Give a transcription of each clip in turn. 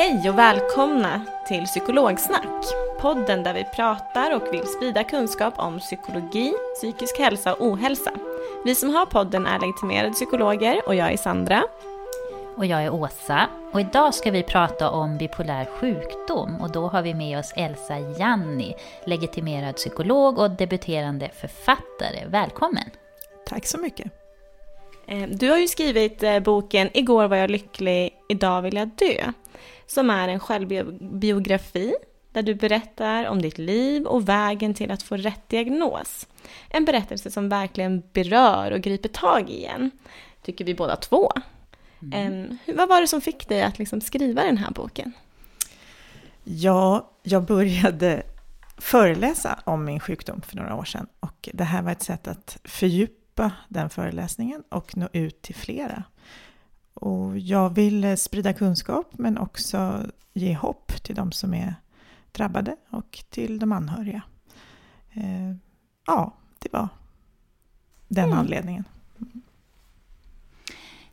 Hej och välkomna till Psykologsnack. Podden där vi pratar och vill sprida kunskap om psykologi, psykisk hälsa och ohälsa. Vi som har podden är legitimerade psykologer och jag är Sandra. Och jag är Åsa. Och idag ska vi prata om bipolär sjukdom. Och då har vi med oss Elsa Janni, legitimerad psykolog och debuterande författare. Välkommen! Tack så mycket. Eh, Du har ju skrivit eh, boken Igår var jag lycklig, idag vill jag dö. Som är en självbiografi där du berättar om ditt liv och vägen till att få rätt diagnos. En berättelse som verkligen berör och griper tag i en, tycker vi båda två. Hur- vad var det som fick dig att liksom skriva den här boken? Ja, jag började föreläsa om min sjukdom för några år sedan och det här var ett sätt att fördjupa den föreläsningen och nå ut till flera. Och jag vill sprida kunskap men också ge hopp till de som är drabbade och till de anhöriga. Eh, ja, det var den anledningen.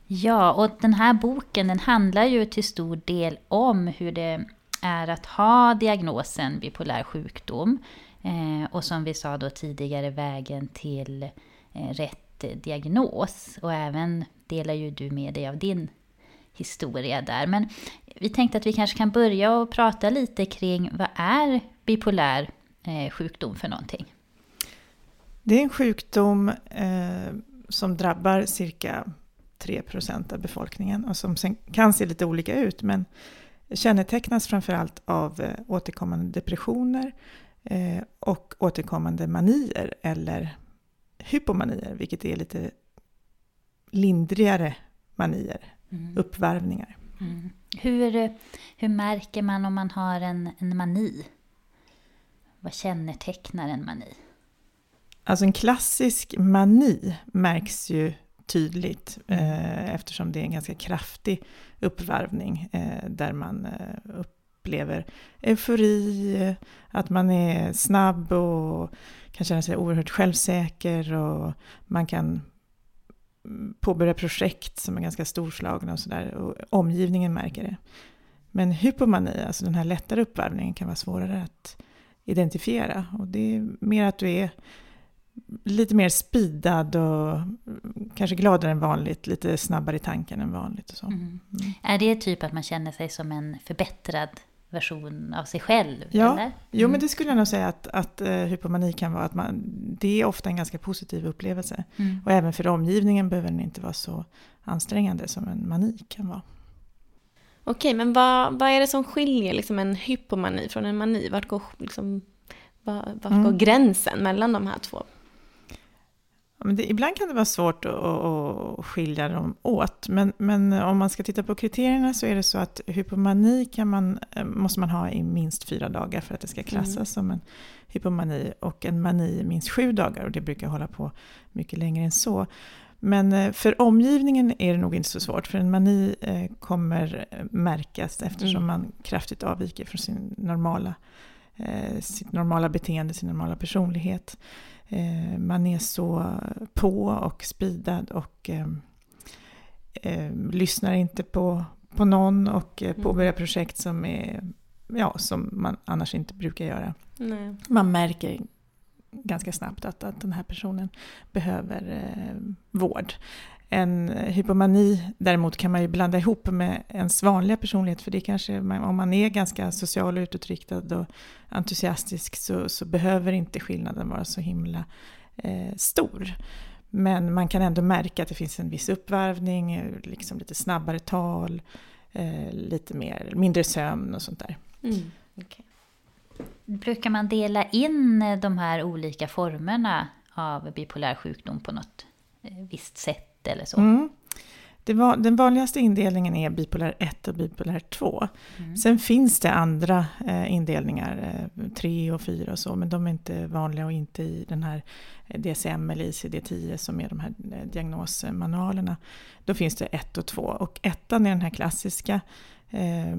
Ja, och den här boken den handlar ju till stor del om hur det är att ha diagnosen bipolär sjukdom. Eh, och som vi sa då tidigare, vägen till eh, rätt diagnos. Och även delar ju du med dig av din historia där. Men vi tänkte att vi kanske kan börja och prata lite kring vad är bipolär eh, sjukdom för någonting? Det är en sjukdom eh, som drabbar cirka 3% av befolkningen och som sen kan se lite olika ut men kännetecknas framförallt av eh, återkommande depressioner eh, och återkommande manier eller hypomanier, vilket är lite lindrigare manier, uppvärvningar. Mm. Hur, hur märker man om man har en, en mani? Vad kännetecknar en mani? Alltså en klassisk mani märks ju tydligt eh, eftersom det är en ganska kraftig uppvarvning eh, där man eh, upplever eufori, att man är snabb och kan känna sig oerhört självsäker och man kan mm, påbörja projekt som är ganska storslagna och sådär och omgivningen märker det. Men hypomani, alltså den här lättare uppvärmningen kan vara svårare att identifiera och det är mer att du är lite mer speedad och kanske gladare än vanligt, lite snabbare i tanken än vanligt. Och så. Mm. Är det typ att man känner sig som en förbättrad version av sig själv? Ja, eller? jo Mm. men det skulle jag nog säga att, att uh, hypomani kan vara att man, det är ofta en ganska positiv upplevelse. Mm. Och även för omgivningen behöver den inte vara så ansträngande som en mani kan vara. Okej, men vad, vad är det som skiljer liksom en hypomani från en mani? Vart går, liksom, vad, vart Mm. går gränsen mellan de här två? Men det, ibland kan det vara svårt att, att, skilja dem åt, men, men om man ska titta på kriterierna så är det så att hypomani kan man, eh, måste man ha i minst fyra dagar för att det ska klassas Mm. som en hypomani och en mani minst sju dagar och det brukar hålla på mycket längre än så. Men eh, för omgivningen är det nog inte så svårt, för en mani eh, kommer märkas eftersom Mm. man kraftigt avviker från sin normala, sitt normala beteende, sin normala personlighet. Eh, man är så på och speedad och eh, eh, lyssnar inte på, på någon och eh, Mm. påbörjar projekt som, är, ja, som man annars inte brukar göra. Nej. Man märker ganska snabbt att, att den här personen behöver eh, vård. En hypomani däremot kan man ju blanda ihop med ens vanliga personlighet för det kanske, om man är ganska social och utåtriktad och entusiastisk så, så behöver inte skillnaden vara så himla eh, stor. Men man kan ändå märka att det finns en viss uppvärvning, liksom lite snabbare tal, eh, lite mer, mindre sömn och sånt där. Mm, okay. Brukar man dela in eh, de här olika formerna av bipolär sjukdom på något eh, visst sätt eller så? Mm. Var, den vanligaste indelningen är bipolär 1 och bipolär 2. Mm. Sen finns det andra eh, indelningar, eh, 3 och 4 och så, men de är inte vanliga och inte i den här eh, DSM eller ICD-10 som är de här eh, diagnosmanualerna. Då finns det 1 och 2 och ettan är den här klassiska eh,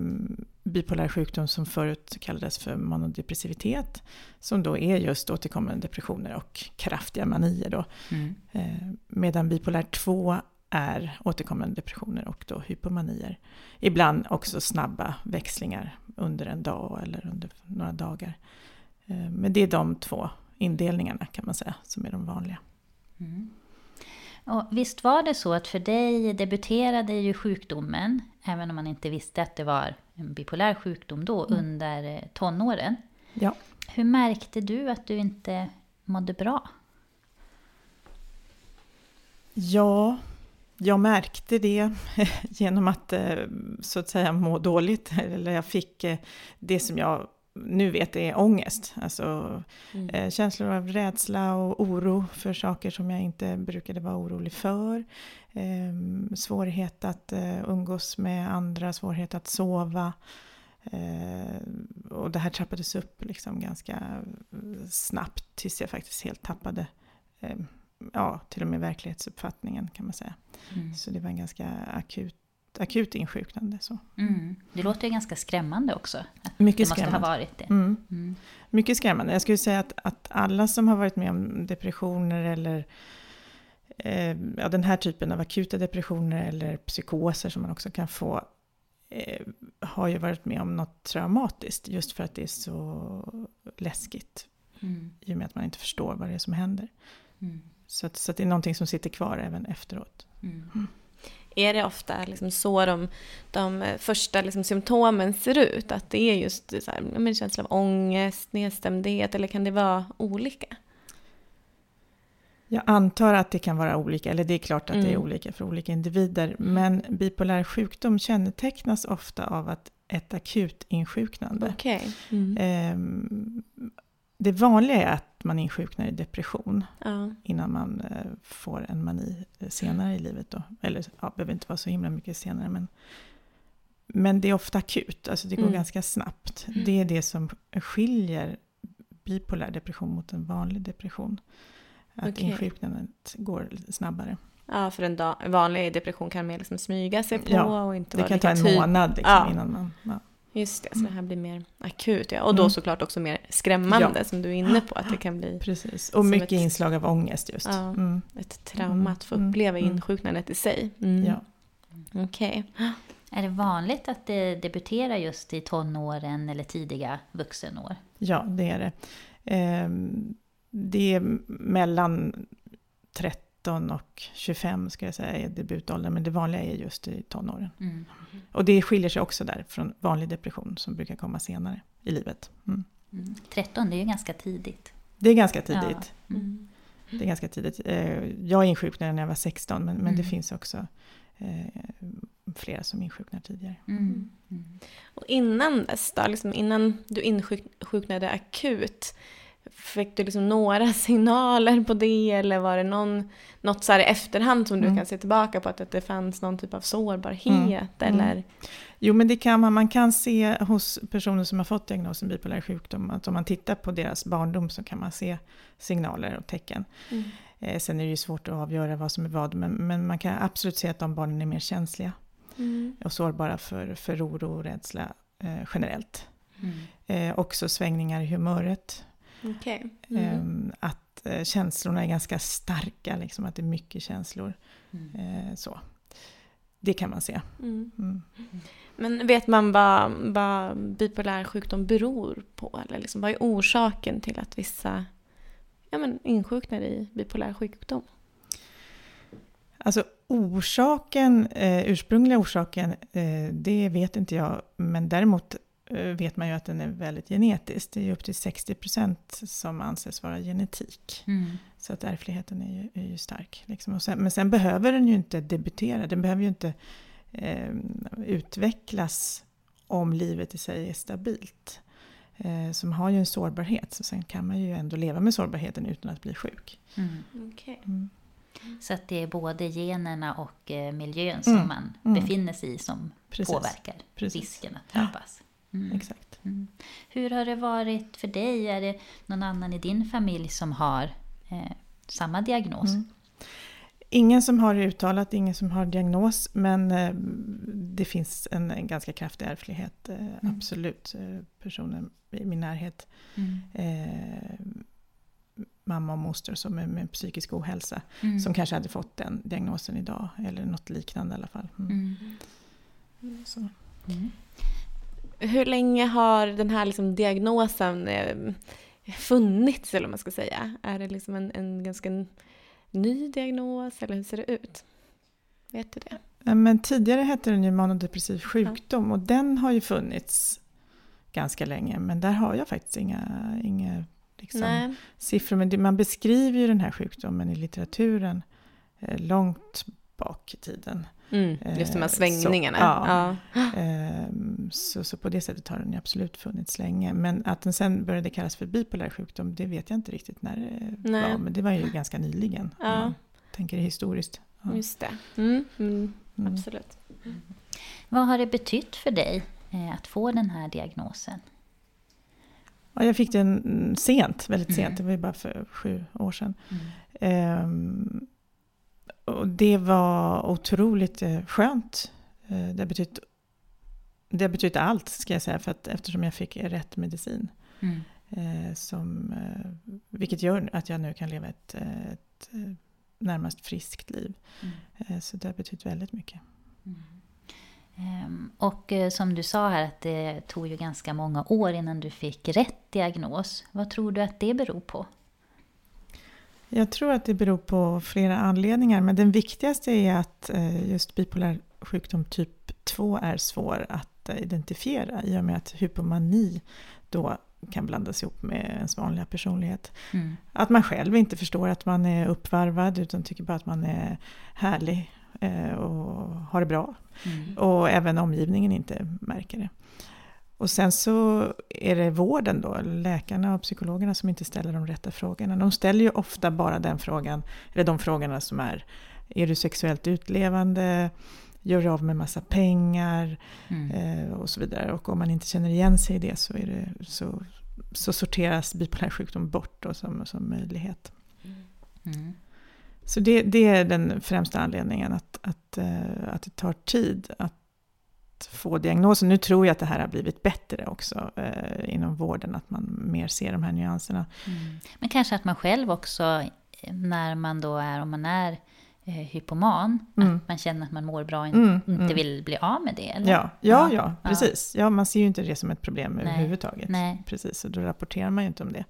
bipolär sjukdom som förut kallades för manodepressivitet. Som då är just återkommande depressioner och kraftiga manier. Då. Mm. Eh, medan bipolär 2 är återkommande depressioner och då hypomanier. Ibland också snabba växlingar under en dag eller under några dagar. Eh, men det är de två indelningarna kan man säga som är de vanliga. Mm. Och visst var det så att för dig debuterade ju sjukdomen, även om man inte visste att det var en bipolär sjukdom då, mm. under eh, tonåren. Ja. Hur märkte du att du inte mådde bra? Ja, jag märkte det genom att eh, så att säga må dåligt. Eller jag fick eh, det som jag nu vet är ångest. Alltså mm. Eh, känslor av rädsla och oro för saker som jag inte brukade vara orolig för. Ehm, svårighet att umgås med andra, svårighet att sova. och det här trappades upp liksom ganska snabbt tills jag faktiskt helt tappade ehm, ja, till och med verklighetsuppfattningen kan man säga. Mm. Så det var en ganska akut, akut insjuknande. Så. Mm. Det låter ju ganska skrämmande också. Att Mycket det måste skrämmande. ha varit det. Mm. mm. Mycket skrämmande. Jag skulle säga att, att alla som har varit med om depressioner eller eh, ja, den här typen av akuta depressioner eller psykoser som man också kan få eh, har ju varit med om något traumatiskt just för att det är så läskigt. Mm. I och med att man inte förstår vad det är som händer. Mm. Så, att, så att det är någonting som sitter kvar även efteråt. Är det ofta liksom så de, de första liksom symptomen ser ut? Att det är just så här, en känsla av ångest, nedstämdhet eller kan det vara olika? Jag antar att det kan vara olika, eller det är klart att mm. det är mm. olika för olika individer. Men bipolär sjukdom kännetecknas ofta av att ett akut insjuknande. Okay. Mm. Ehm, det vanliga är att man insjuknar i depression ja. innan man eh, får en mani eh, senare i livet. Då. Eller ja, behöver inte vara så himla mycket senare. Men, men det är ofta akut, alltså det går mm. ganska snabbt. Mm. Det är det som skiljer bipolär depression mot en vanlig depression. Att okay. insjuknandet går snabbare. Ja, för en vanlig depression kan mer liksom smyga sig på ja, och inte vara Det kan ta en månad liksom ja. innan man... Ja. Just det, så det här blir mer akut. Ja. Och då mm. såklart också mer skrämmande ja. som du är inne på. Att det kan bli... Precis, och mycket ett, inslag av ångest just. Ja, mm. Ett trauma att få mm. uppleva mm. insjuknandet i sig. Mm. Ja. Okej. Okay. Är det vanligt att det debuterar just i tonåren eller tidiga vuxenår? Ja, det är det. Ehm, det är mellan 30 19 och 25 ska jag säga är debutåldern, men det vanliga är just i tonåren. Mm. Och det skiljer sig också där från vanlig depression som brukar komma senare i livet. Mm. Mm. 13, det är ju ganska tidigt. Det är ganska tidigt. Ja. Mm. Det är ganska tidigt. Eh, jag insjuknade när jag var 16, men, men det mm. finns också eh, flera som insjuknar tidigare. Mm. Och innan dess då, liksom innan du insjuknade akut, Fick du liksom några signaler på det eller var det någon, något så här i efterhand som mm. du kan se tillbaka på att, att det fanns någon typ av sårbarhet? Mm. mm. Eller? Jo men det kan man, man kan se hos personer som har fått diagnosen bipolär sjukdom att om man tittar på deras barndom så kan man se signaler och tecken. Mm. Eh, sen är det ju svårt att avgöra vad som är vad men, men man kan absolut se att de barnen är mer känsliga mm. och sårbara för, för oro och rädsla eh, generellt. Mm. Eh, också svängningar i humöret Okay. Mm. Ehm, att eh, känslorna är ganska starka, liksom, att det är mycket känslor. Mm. Eh, så. Det kan man se. Mm. mm. Men vet man vad, vad bipolär sjukdom beror på? Eller liksom, vad är orsaken till att vissa ja, men insjuknar i bipolär sjukdom? Alltså orsaken, eh, ursprungliga orsaken, eh, det vet inte jag. Men däremot vet man ju att den är väldigt genetisk. Det är ju upp till 60 procent som anses vara genetik. Mm. Så att ärftligheten är ju, är ju stark. Liksom. Och sen, men sen behöver den ju inte debutera. Den behöver ju inte eh, utvecklas om livet i sig är stabilt. Eh, så man har ju en sårbarhet. Så sen kan man ju ändå leva med sårbarheten utan att bli sjuk. Mm. Okay. Mm. Så att det är både generna och eh, miljön som Mm, man mm. befinner sig i som Precis. påverkar Precis. risken att drabbas. Mm. Exakt. Mm. Hur har det varit för dig? Är det någon annan i din familj som har eh, samma diagnos? Mm. Ingen som har det uttalat, ingen som har diagnos, men eh, det finns en, en ganska kraftig ärftlighet, eh, absolut. Eh, personer i min närhet, Mm. eh, mamma och moster som är med psykisk ohälsa, Mm. som kanske hade fått den diagnosen idag, eller något liknande i alla fall. Mm. Mm. Så. Hur länge har den här liksom diagnosen eh, funnits, eller vad man ska säga? Är det liksom en, en ganska ny diagnos, eller hur ser det ut? Vet du det? Ja, Men tidigare hette den ju manodepressiv sjukdom och den har ju funnits ganska länge, men där har jag faktiskt inga, inga liksom, siffror. Men det, man beskriver ju den här sjukdomen i litteraturen eh, långt bak i tiden. Mm, just de här Eh, så- svängningarna. ja. ja. Ehm, så, så på det sättet har den absolut funnits länge. Men att den sen började kallas för bipolär sjukdom, det vet jag inte riktigt när det Nej. var. Men det var ju ganska nyligen, Ja. om man tänker historiskt. Ja. Just det. Mm, mm, Mm. absolut. Vad har det betytt för dig eh, att få den här diagnosen? Ja, jag fick den sent, väldigt sent. Mm. Det var ju bara för sju år sedan. Mm. Och det var otroligt eh, skönt. Eh, det har betytt, det har betytt allt, ska jag säga, för att, eftersom jag fick rätt medicin. Mm. Eh, som, vilket gör att jag nu kan leva ett, ett närmast friskt liv. Mm. Så det har betytt väldigt mycket. Ehm, Och som du sa här att det tog ju ganska många år innan du fick rätt diagnos. Vad tror du att det beror på? Jag tror att det beror på flera anledningar, men den viktigaste är att eh, just bipolär sjukdom typ 2 är svår att eh, identifiera i och med att hypomani då kan blandas ihop med ens vanliga personlighet. Mm. Att man själv inte förstår att man är uppvarvad utan tycker bara att man är härlig eh, och har det bra. Mm. Och även omgivningen inte märker det. Och sen så är det vården då, läkarna och psykologerna som inte ställer de rätta frågorna. De ställer ju ofta bara den frågan, eller de frågorna som är, är du sexuellt utlevande? Gör du av med massa pengar? Mm. Eh, och så vidare. Och om man inte känner igen sig i det så, är det, så, så sorteras bipolär sjukdom bort då som, som möjlighet. Mm. Så det, det är den främsta anledningen att, att, eh, att det tar tid att få diagnosen. Nu tror jag att det här har blivit bättre också eh, inom vården, att man mer ser de här nyanserna. Mm. Men kanske att man själv också, när man då är, om man är eh, hypoman, Mm. att man känner att man mår bra och Mm, inte mm. vill bli av med det? Eller? Ja, ja, ja, precis. Ja, man ser ju inte det som ett problem överhuvudtaget. Nej. Precis, och då rapporterar man ju inte om det.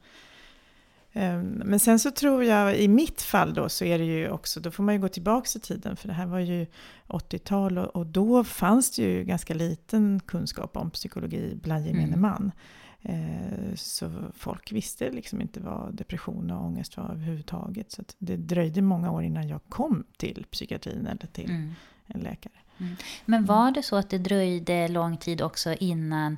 Ehm, Men sen så tror jag, i mitt fall då, så är det ju också, då får man ju gå tillbaka i tiden, för det här var ju 80-tal och, och då fanns det ju ganska liten kunskap om psykologi bland gemene Mm. man. Eh, Så folk visste liksom inte vad depression och ångest var överhuvudtaget. Så det dröjde många år innan jag kom till psykiatrin eller till Mm. en läkare. Men var det så att det dröjde lång tid också innan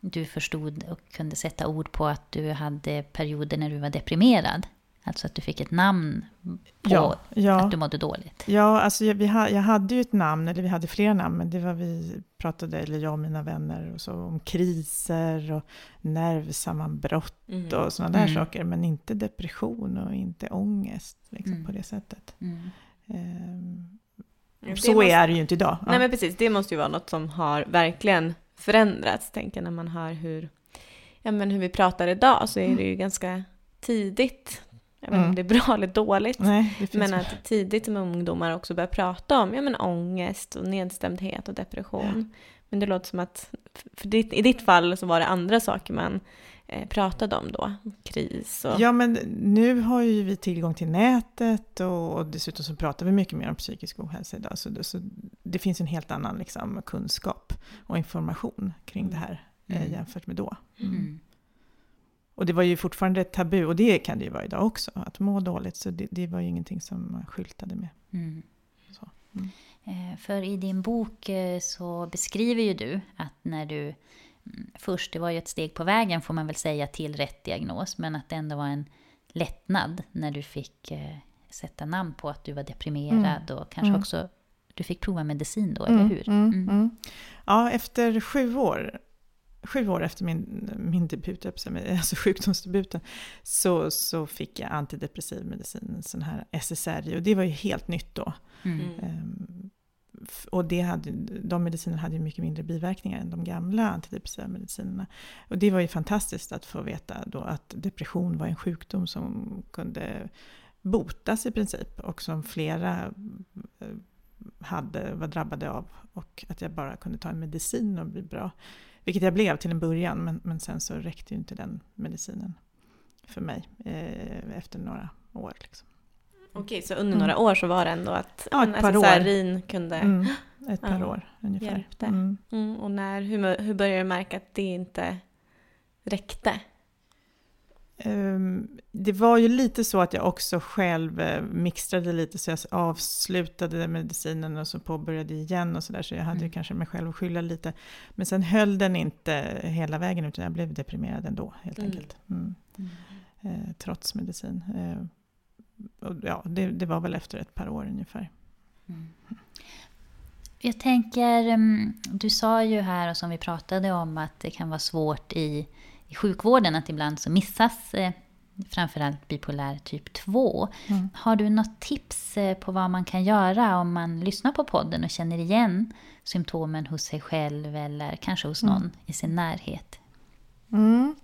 du förstod och kunde sätta ord på att du hade perioder när du var deprimerad? Alltså att du fick ett namn på Ja, ja. att du mådde dåligt? Ja, alltså jag, vi ha, jag hade ju ett namn, eller vi hade flera namn, men det var vi pratade, eller jag och mina vänner, och så, om kriser och nervsammanbrott Mm. och sådana där Mm. saker, men inte depression och inte ångest liksom, Mm. på det sättet. Mm. Ehm, Det så måste- är det ju inte idag. Ja. Nej men precis, det måste ju vara något som har verkligen förändrats, tänker när man hör hur, ja, men hur vi pratar idag, så är det ju ganska tidigt, jag vet inte om Mm. det är bra eller dåligt, Nej, men att tidigt som ungdomar också börjar prata om ja, men ångest och nedstämdhet och depression. Men det låter som att, för ditt, i ditt fall så var det andra saker man pratade om då, kris och... Ja, men nu har ju vi tillgång till nätet och, och dessutom så pratar vi mycket mer om psykisk ohälsa idag. Så det, så det finns en helt annan liksom, kunskap och information kring det här eh, Mm. jämfört med då. Mm. Och det var ju fortfarande ett tabu, och det kan det ju vara idag också, att må dåligt. Så det, det var ju ingenting som man skyltade med. Mm. Så, mm. Eh, För i din bok eh, så beskriver ju du att när du mm, först, det var ju ett steg på vägen får man väl säga till rätt diagnos, men att det ändå var en lättnad när du fick eh, sätta namn på att du var deprimerad och kanske Mm. också du fick prova medicin då, eller Mm, hur? Mm, Mm. mm. Ja, efter sju år, sju år efter min, min debut, alltså sjukdomsdebuten, så, så fick jag antidepressiv medicin, en sån här SSRI, och det var ju helt nytt då. Mm. Mm. Och det hade, de medicinerna hade ju mycket mindre biverkningar än de gamla antidepressiva medicinerna. Och det var ju fantastiskt att få veta då att depression var en sjukdom som kunde botas i princip och som flera eh, hade, var drabbade av. Och att jag bara kunde ta en medicin och bli bra. Vilket jag blev till en början, men, men sen så räckte ju inte den medicinen för mig eh, efter några år. Liksom. Okej, så under några år så var det ändå att Ja, ett par år. SSRIn kunde... Mm, ett par Ja, år ungefär. hjälpte. Mm. Mm, och när, hur, hur började du märka att det inte räckte? Ehm, Det var ju lite så att jag också själv eh, mixtrade lite så jag avslutade medicinen och så påbörjade igen och sådär så jag hade ju Mm. kanske mig själv att skylla lite. Men sen höll den inte hela vägen utan jag blev deprimerad ändå helt Mm. enkelt. Mm. Mm. Eh, trots medicin. Ja, det, det var väl efter ett par år ungefär. Mm. Jag tänker, mm, du sa ju här och som vi pratade om att det kan vara svårt i, i sjukvården att ibland så missas eh, framförallt bipolär typ 2. Mm. Har du något tips eh, på vad man kan göra om man lyssnar på podden och känner igen symptomen hos sig själv eller kanske hos någon i sin närhet? Mm.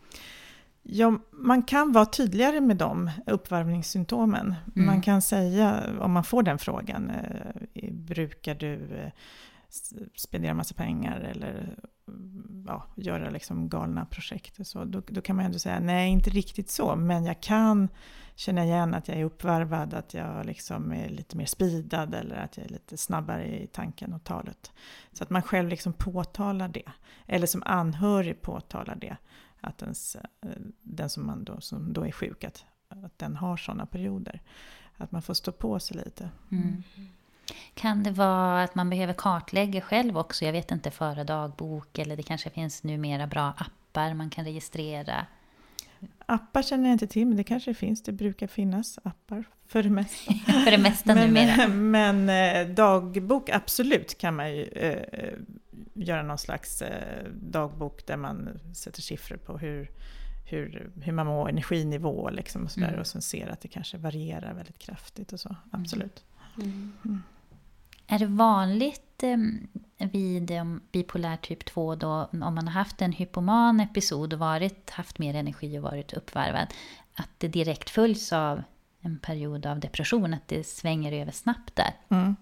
Ja, man kan vara tydligare med de uppvärmningssymptomen. Mm. Man kan säga, om man får den frågan, eh, brukar du eh, spendera massa pengar eller mm, ja, göra liksom galna projekt och så, då, då kan man ändå säga nej, inte riktigt så, men jag kan känna igen att jag är uppvarvad, att jag liksom är lite mer speedad eller att jag är lite snabbare i tanken och talet. Så att man själv liksom påtalar det, eller som anhörig påtalar det att ens, eh, den som, man då, som då är sjuk, att, att den har sådana perioder. Att man får stå på sig lite. Mm. Kan det vara att man behöver kartlägga själv också? Jag vet inte, föra dagbok eller det kanske finns numera bra appar man kan registrera. Appar känner jag inte till, men det kanske finns. Det brukar finnas appar för det mesta. För det mesta numera. men, men eh, dagbok, absolut kan man ju eh, göra någon slags eh, dagbok där man sätter siffror på hur, hur, hur man mår, energinivå liksom och sådär. Mm. Och sen ser att det kanske varierar väldigt kraftigt och så. Absolut. Mm. Är det vanligt vid eh, bipolär typ 2 då, om man har haft en hypoman episod och varit, haft mer energi och varit uppvarvad, att det direkt följs av en period av depression, att det svänger över snabbt där? Mm.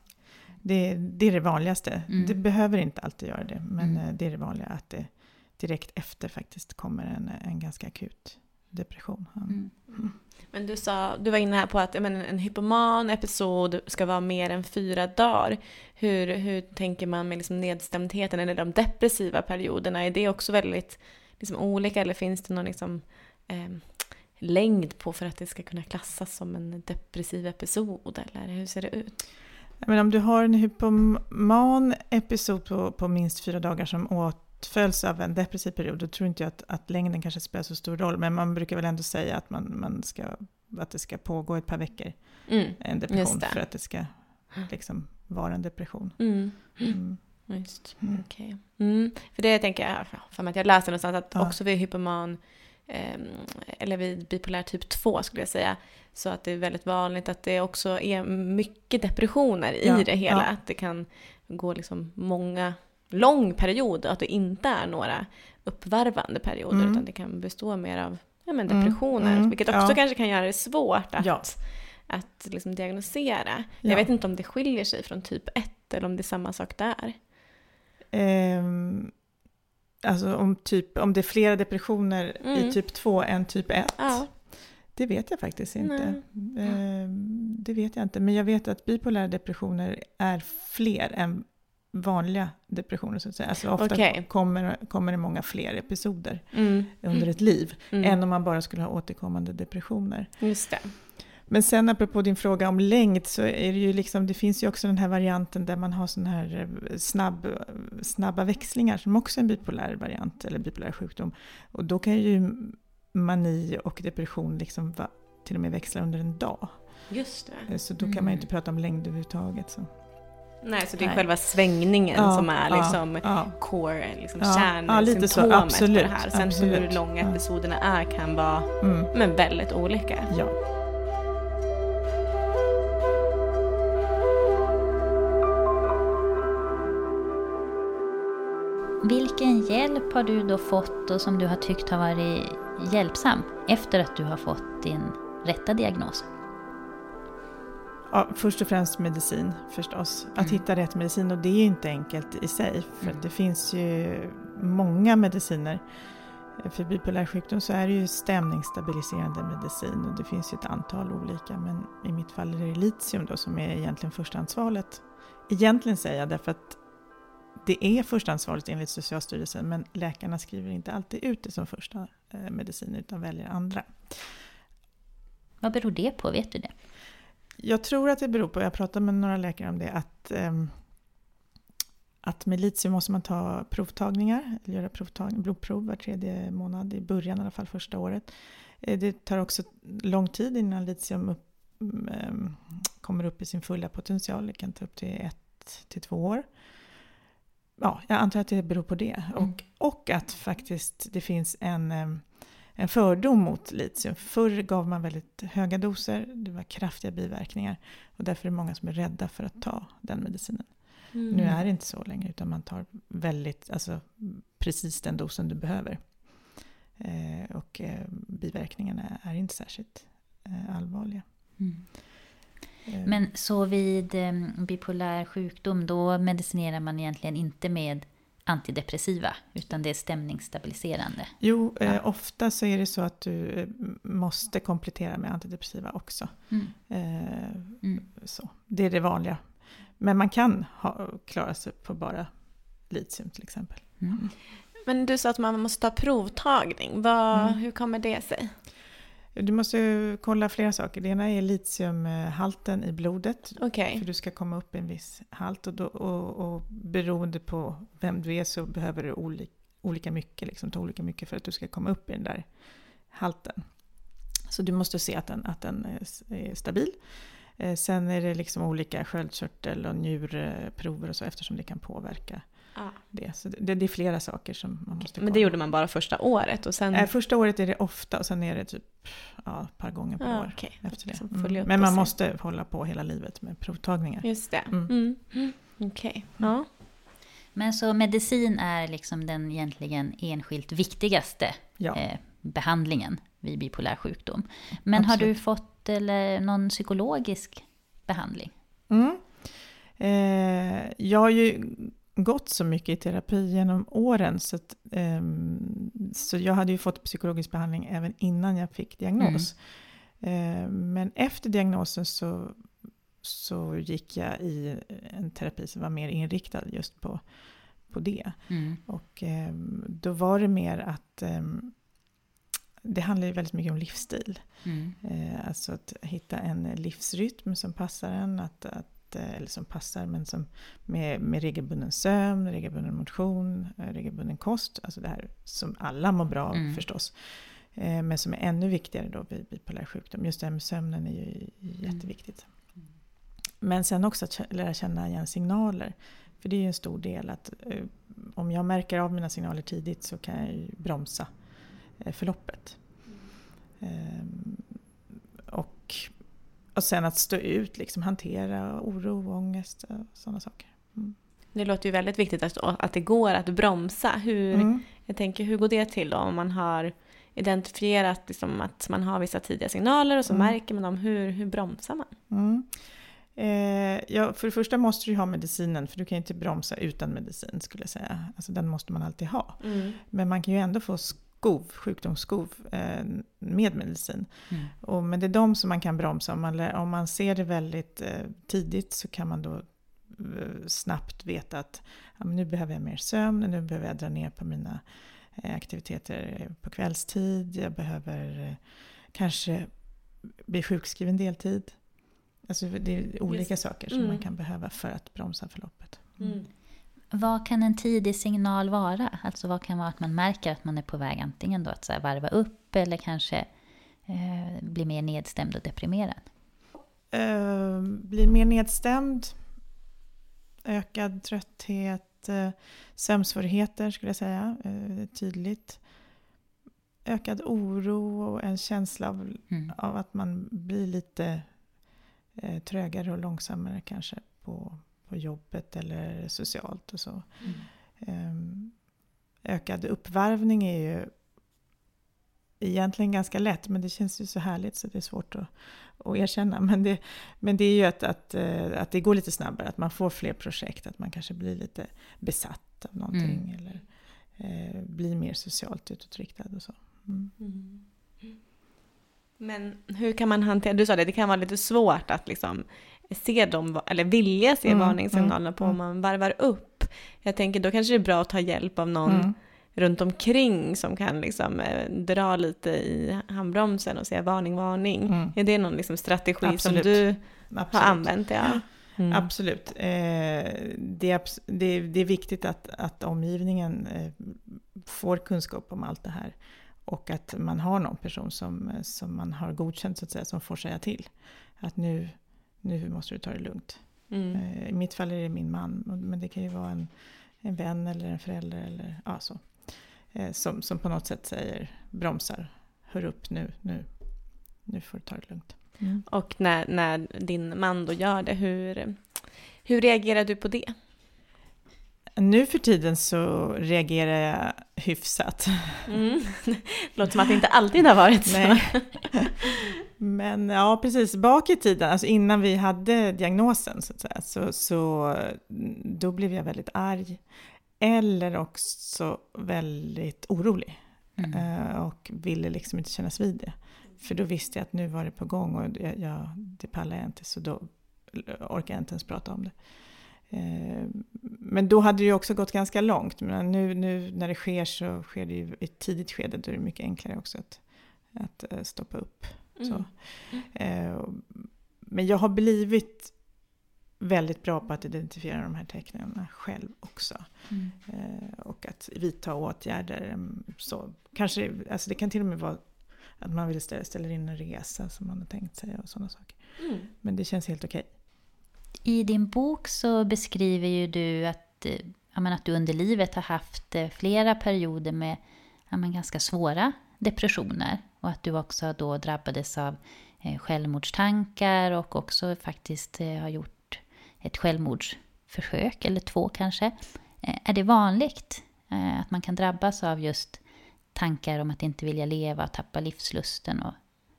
Det, det är det vanligaste. Mm. Det behöver inte alltid göra det, men Mm. eh, det är det vanliga att det direkt efter faktiskt kommer en, en ganska akut depression. Ja. Mm. Men du sa, du var inne här på att menar, en hypoman episod ska vara mer än fyra dagar. Hur, hur tänker man med liksom nedstämdheten eller de depressiva perioderna? Är det också väldigt liksom, olika eller finns det någon liksom, eh, längd på för att det ska kunna klassas som en depressiv episod? Eller hur ser det ut? Men om du har en hypoman episod på, på minst fyra dagar som åtföljs av en depressiv period, då tror inte jag att, att längden kanske spelar så stor roll. Men man brukar väl ändå säga att, man, man ska, att det ska pågå ett par veckor, Mm. en depression, för att det ska liksom vara en depression. Mm. Mm. Just, Mm. okej. Mm. För det tänker jag, för att jag läste någonstans att Ja. också vid hypoman, eh, eller vid bipolär typ 2 skulle jag säga, så att det är väldigt vanligt att det också är mycket depressioner i Ja, det hela. ja. Att det kan gå liksom många, lång period och att det inte är några uppvarvande perioder Mm. utan det kan bestå mer av ja, men Mm, depressioner. mm, vilket också ja. kanske kan göra det svårt att, Ja. att liksom diagnosera. Ja. Jag vet inte om det skiljer sig från typ 1 eller om det är samma sak där. Ehm, Alltså om, typ, om det är flera depressioner Mm. i typ 2 än typ 1. Ja. Det vet jag faktiskt inte. Eh, det vet jag inte. Men jag vet att bipolära depressioner är fler än vanliga depressioner så att säga. Alltså ofta Okej. kommer, kommer det många fler episoder Mm. under ett liv. Mm. Än om man bara skulle ha återkommande depressioner. Just det. Men sen apropå din fråga om längd så är det ju liksom, det finns ju också den här varianten där man har sån här eh, snabb, snabba växlingar som också är en bipolär variant eller bipolär sjukdom. Och då kan ju mani och depression liksom va, till och med växla under en dag. Just det. Eh, Så då kan man ju inte prata om längd överhuvudtaget. Så. Nej, så det är Nej. själva svängningen Ja, som är ja, liksom ja. core, liksom Ja, ja, kärnsymptomet på absolut, det här. Sen hur absolut. långa Ja. episoderna är kan vara Mm, men väldigt olika. ja. Vilken hjälp har du då fått och som du har tyckt har varit hjälpsam efter att du har fått din rätta diagnos? Ja, först och främst medicin förstås. Att hitta rätt medicin och det är inte enkelt i sig. För att det finns ju många mediciner. För bipolär sjukdom så är det ju stämningsstabiliserande medicin och det finns ju ett antal olika. Men i mitt fall är det litium då som är egentligen förstahandsvalet. Egentligen säger jag därför att det är förstahandsvalet enligt Socialstyrelsen men läkarna skriver inte alltid ut det som första eh, medicin utan väljer andra. Vad beror det på? Vet du det? Jag tror att det beror på, jag pratade med några läkare om det, att, ehm, att med litium måste man ta provtagningar, eller göra provtagning, blodprov var tredje månad, i början i alla fall första året. Eh, Det tar också lång tid innan litium upp, mm, ehm, kommer upp i sin fulla potential, det kan ta upp till ett till två år. Ja, jag antar att det beror på det. Och, och att faktiskt det finns en ehm, en fördom mot litium. Förr gav man väldigt höga doser, det var kraftiga biverkningar. Och därför är det många som är rädda för att ta den medicinen. Nu är det inte så längre, utan man tar väldigt, alltså precis den dosen du behöver. Eh, och eh, biverkningarna är inte särskilt eh, allvarliga. Eh, Men så vid eh, bipolär sjukdom då medicinerar man egentligen inte med antidepressiva utan det är stämningsstabiliserande. Jo, eh, Ja. ofta så är det så att du eh, måste komplettera med antidepressiva också. Mm. Eh, Mm. Så. Det är det vanliga. Men man kan ha, klara sig på bara litium till exempel. Mm. Men du sa att man måste ta provtagning. Vad, Mm. Hur kommer det sig? Du måste kolla flera saker. Det ena är litiumhalten i blodet. Okej. För du ska komma upp i en viss halt. Och, då, och, och beroende på vem du är så behöver du olika, olika mycket, liksom, ta olika mycket för att du ska komma upp i den där halten. Så du måste se att den, att den är stabil. Eh, sen är det liksom olika sköldkörtel och njurprover och så eftersom det kan påverka Ja. det. Så det, det är flera saker som man måste kolla. Men det gjorde man bara första året och sen... Eh, första året är det ofta och sen är det typ ja, ett par gånger per Ja, år. okej. Efter det. Liksom Mm. Men man måste hålla på hela livet med provtagningar. Just det. Mm. Mm. Mm. Okej. Ja. Men så medicin är liksom den egentligen enskilt viktigaste Ja. eh, behandlingen vid bipolär sjukdom. Men har Absolut. du fått eller, någon psykologisk behandling? Mm. Eh, jag har ju gått så mycket i terapi genom åren så, att, ehm, så jag hade ju fått psykologisk behandling även innan jag fick diagnos. Eh, men efter diagnosen så, så gick jag i en terapi som var mer inriktad just på, på det. Mm. Och ehm, då var det mer att ehm, det handlar ju väldigt mycket om livsstil. Mm. Eh, alltså att hitta en livsrytm som passar en, att, att, eller som passar men som med, med regelbunden sömn, regelbunden motion, eh, regelbunden kost. Alltså det här som alla mår bra av Mm. förstås. Eh, men som är ännu viktigare då vid bipolär sjukdom. Just det här med sömnen är ju jätteviktigt. Men sen också att lära känna igen signaler. För det är ju en stor del att eh, om jag märker av mina signaler tidigt så kan jag ju bromsa eh, förloppet. Ehm, och, och sen att stå ut, liksom hantera oro, ångest och sådana saker. Mm. Det låter ju väldigt viktigt att, att det går att bromsa. Hur, Mm. Jag tänker, hur går det till då? Om man har identifierat liksom att man har vissa tidiga signaler och så Mm. märker man dem. Hur, hur bromsar man? Mm. Eh, ja, för det första måste du ha medicinen, för du kan ju inte bromsa utan medicin skulle jag säga. Alltså den måste man alltid ha. Mm. Men man kan ju ändå få skov, sjukdomsskov eh, med medicin. Mm. Och, men det är de som man kan bromsa. Om man, om man ser det väldigt eh, tidigt så kan man då eh, snabbt veta att ja, nu behöver jag mer sömn, nu behöver jag dra ner på mina aktiviteter på kvällstid, jag behöver eh, kanske bli sjukskriven deltid. Alltså det är olika saker som Mm. man kan behöva för att bromsa förloppet. Mm. Vad kan en tidig signal vara? Alltså vad kan vara att man märker att man är på väg antingen då att så varva upp eller kanske eh, bli mer nedstämd och deprimerad? Eh, blir mer nedstämd, ökad trötthet, eh, sömnsvårigheter skulle jag säga, eh, tydligt. Ökad oro och en känsla av, Mm. av att man blir lite eh, trögare och långsammare kanske på, på jobbet eller socialt och så. Ehm, ökad uppvarvning är ju egentligen ganska lätt, men det känns ju så härligt så det är svårt att, att erkänna. Men det, men det är ju att, att, eh, att det går lite snabbare, att man får fler projekt, att man kanske blir lite besatt av någonting eller eh, blir mer socialt utåtriktad och så. Mm. Men hur kan man hantera, du sa det, det kan vara lite svårt att liksom se dem, eller vilja se Mm, varningssignalerna mm, på mm. om man varvar upp. Jag tänker då kanske det är bra att ta hjälp av någon Mm. runt omkring som kan liksom eh, dra lite i handbromsen och säga varning, varning. Mm. Är det någon liksom strategi Absolut. som du har Absolut. använt? Ja. Mm. Absolut. Eh, det, är, abs- det, är, det är viktigt att, att omgivningen eh, får kunskap om allt det här. Och att man har någon person som, som man har godkänt så att säga, som får säga till. Att nu, nu måste du ta det lugnt. Mm. Eh, I mitt fall är det min man, men det kan ju vara en, en vän eller en förälder eller ja, så. Eh, som, som på något sätt säger, bromsar, hör upp nu, nu, nu får du ta det lugnt. Mm. Och när, när din man då gör det, hur, hur reagerar du på det? Nu för tiden så reagerar jag hyfsat. Mm. Låter som att det inte alltid har varit så. Nej. Men ja, precis. Bak i tiden, alltså innan vi hade diagnosen så att säga, så, så då blev jag väldigt arg. Eller också väldigt orolig. Mm. Eh, och ville liksom inte kännas vid det. För då visste jag att nu var det på gång och jag, jag, det pallar jag inte. Så då orkar jag inte ens prata om det. Eh, Men då hade det ju också gått ganska långt. Men nu, nu när det sker så sker det ju i ett tidigt skede. Då är det mycket enklare också att, att eh, stoppa upp. Så. Eh, Men jag har blivit väldigt bra på att identifiera de här tecknen själv också. Mm. Och att vidta åtgärder. mm, Så, kanske, alltså det kan till och med vara att man vill ställa, ställa in en resa som man har tänkt sig och sådana saker. Mm. Men det känns helt okej. I din bok så beskriver ju du att, eh, menar, att du under livet har haft eh, flera perioder med menar, ganska svåra depressioner. Och att du också då drabbades av eh, självmordstankar och också faktiskt har gjort ett självmordsförsök, eller två kanske. Är det vanligt att man kan drabbas av just tankar om att inte vilja leva, tappa livslusten och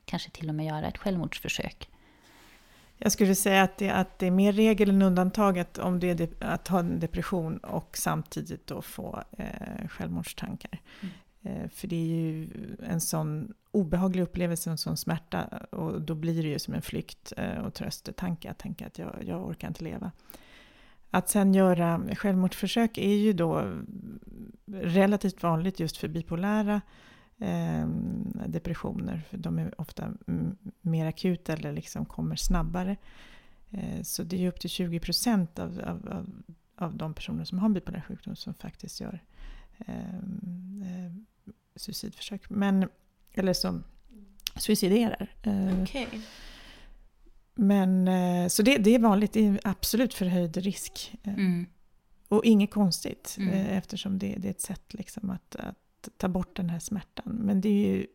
kanske till och med göra ett självmordsförsök? Jag skulle säga att det, att det är mer regel än undantag att, om det är att ha en depression och samtidigt då få eh, självmordstankar. Eh, för det är ju en sån obehaglig upplevelse, en sån smärta och då blir det ju som en flykt eh, och tröstetanke att tänka att jag, jag orkar inte leva. Att sen göra självmordsförsök är ju då relativt vanligt just för bipolära depressioner. För de är ofta mer akuta eller liksom kommer snabbare. Eh, så det är upp till 20 procent av, av, av, av de personer som har bipolär sjukdom som faktiskt gör eh, eh, suicidförsök. Men, eller som suiciderar. Eh, Okej. Men, eh, så det, det är vanligt, det är absolut förhöjd risk. Mm. Och inget konstigt Mm. eftersom det, det är ett sätt liksom att, att ta bort den här smärtan. Men det är ju,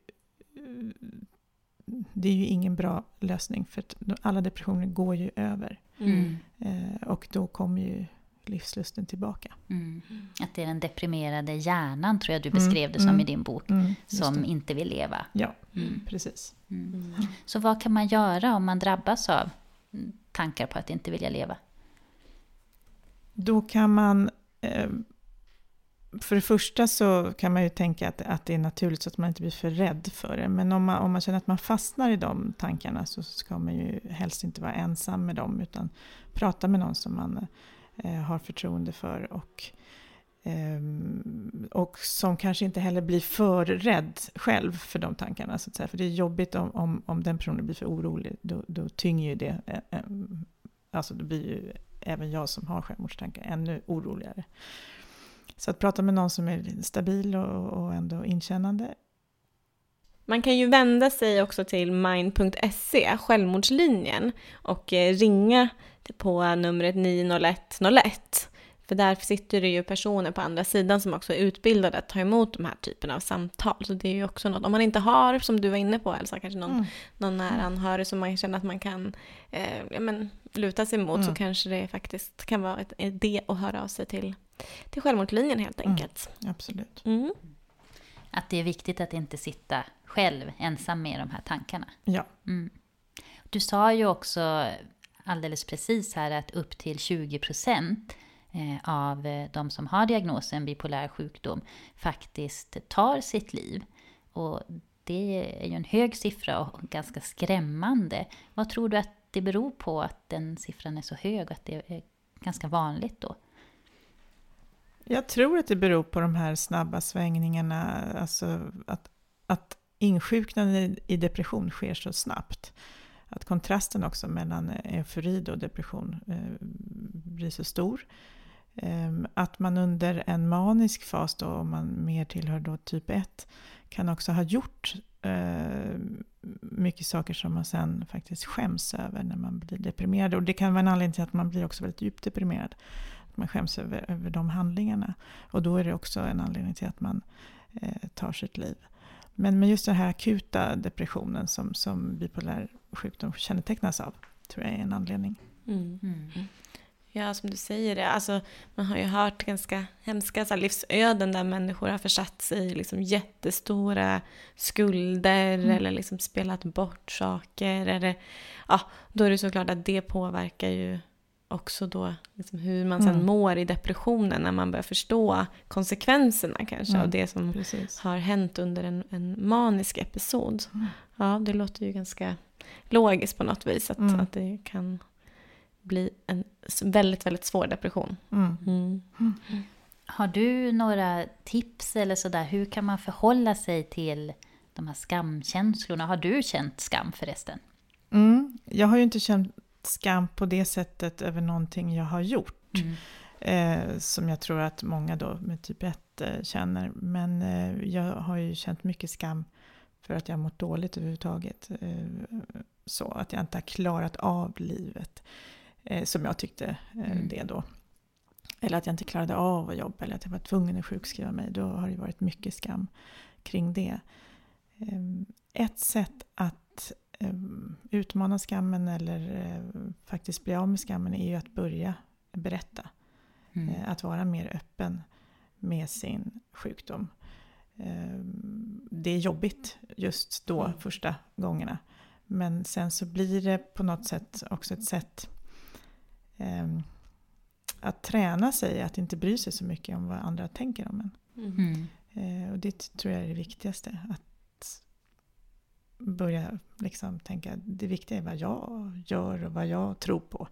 det är ju ingen bra lösning för att alla depressioner går ju över. Mm. Eh, Och då kommer ju livslusten tillbaka. Mm. Att det är den deprimerade hjärnan, tror jag du Mm, beskrev det som mm. i din bok, Mm, som inte vill leva. Ja, Mm. precis. Så vad kan man göra om man drabbas av tankar på att inte vilja leva? Då kan man... Eh, för det första så kan man ju tänka att, att det är naturligt så att man inte blir för rädd för det. Men om man, om man känner att man fastnar i de tankarna så ska man ju helst inte vara ensam med dem utan prata med någon som man eh, har förtroende för. Och, eh, och som kanske inte heller blir för rädd själv för de tankarna. Så att säga. För det är jobbigt om, om, om den personen blir för orolig. Då, då tynger ju det. Eh, eh alltså då blir ju även jag som har självmordstankar ännu oroligare. Så att prata med någon som är stabil och, och ändå inkännande. Man kan ju vända sig också till mind.se, självmordslinjen, och eh, ringa på numret 90101. För där sitter det ju personer på andra sidan som också är utbildade att ta emot de här typerna av samtal. Så det är ju också något, om man inte har, som du var inne på Elsa, kanske någon, mm. någon nära anhörig som man känner att man kan eh, ja, men, luta sig mot, mm. så kanske det faktiskt kan vara en idé att höra av sig till till självmordslinjen helt mm, enkelt. Mm, absolut. Mm. Att det är viktigt att inte sitta själv ensam med de här tankarna. Ja. Mm. Du sa ju också alldeles precis här att upp till 20 procent eh, av eh, de som har diagnosen bipolär sjukdom faktiskt tar sitt liv. Och det är ju en hög siffra och ganska skrämmande. Vad tror du att det beror på att den siffran är så hög och att det är ganska vanligt då? Jag tror att det beror på de här snabba svängningarna, alltså att, att insjuknande i depression sker så snabbt. Att kontrasten också mellan eh, eufori och depression eh, blir så stor. Eh, att man under en manisk fas, då, om man mer tillhör då typ 1, kan också ha gjort eh, mycket saker som man sen faktiskt skäms över när man blir deprimerad. Och det kan vara en anledning till att man blir också väldigt djupt deprimerad man skäms över, över de handlingarna. Och då är det också en anledning till att man eh, tar sitt liv. Men, men just den här akuta depressionen som, som bipolär sjukdom kännetecknas av, tror jag är en anledning. Mm. Mm. Ja, som du säger, det. Alltså, man har ju hört ganska hemska så här, livsöden där människor har försatt sig i liksom, jättestora skulder mm. eller liksom spelat bort saker. Eller, ja, då är det såklart att det påverkar ju också då liksom hur man sen mm. mår i depressionen när man börjar förstå konsekvenserna kanske mm. av det som Precis. har hänt under en, en manisk episod. Mm. Ja, det låter ju ganska logiskt på något vis att, mm. att det kan bli en väldigt, väldigt svår depression. Mm. Mm. Har du några tips eller sådär, hur kan man förhålla sig till de här skamkänslorna? Har du känt skam förresten? Jag har ju inte känt skam på det sättet över någonting jag har gjort. Mm. Eh, som jag tror att många då med typ 1 eh, känner. Men eh, jag har ju känt mycket skam för att jag har mått dåligt överhuvudtaget. Eh, så att jag inte har klarat av livet eh, som jag tyckte eh, mm. det då. Eller att jag inte klarade av att jobba eller att jag var tvungen att sjukskriva mig. Då har det varit mycket skam kring det. Ett sätt att utmana skammen eller eh, faktiskt bli av med skammen är ju att börja berätta. Mm. Eh, att vara mer öppen med sin sjukdom. Det är jobbigt just då, mm. första gångerna. Men sen så blir det på något sätt också ett sätt att träna sig att inte bry sig så mycket om vad andra tänker om en. Mm. Och det tror jag är det viktigaste. Att börja liksom tänka det viktiga är vad jag gör och vad jag tror på.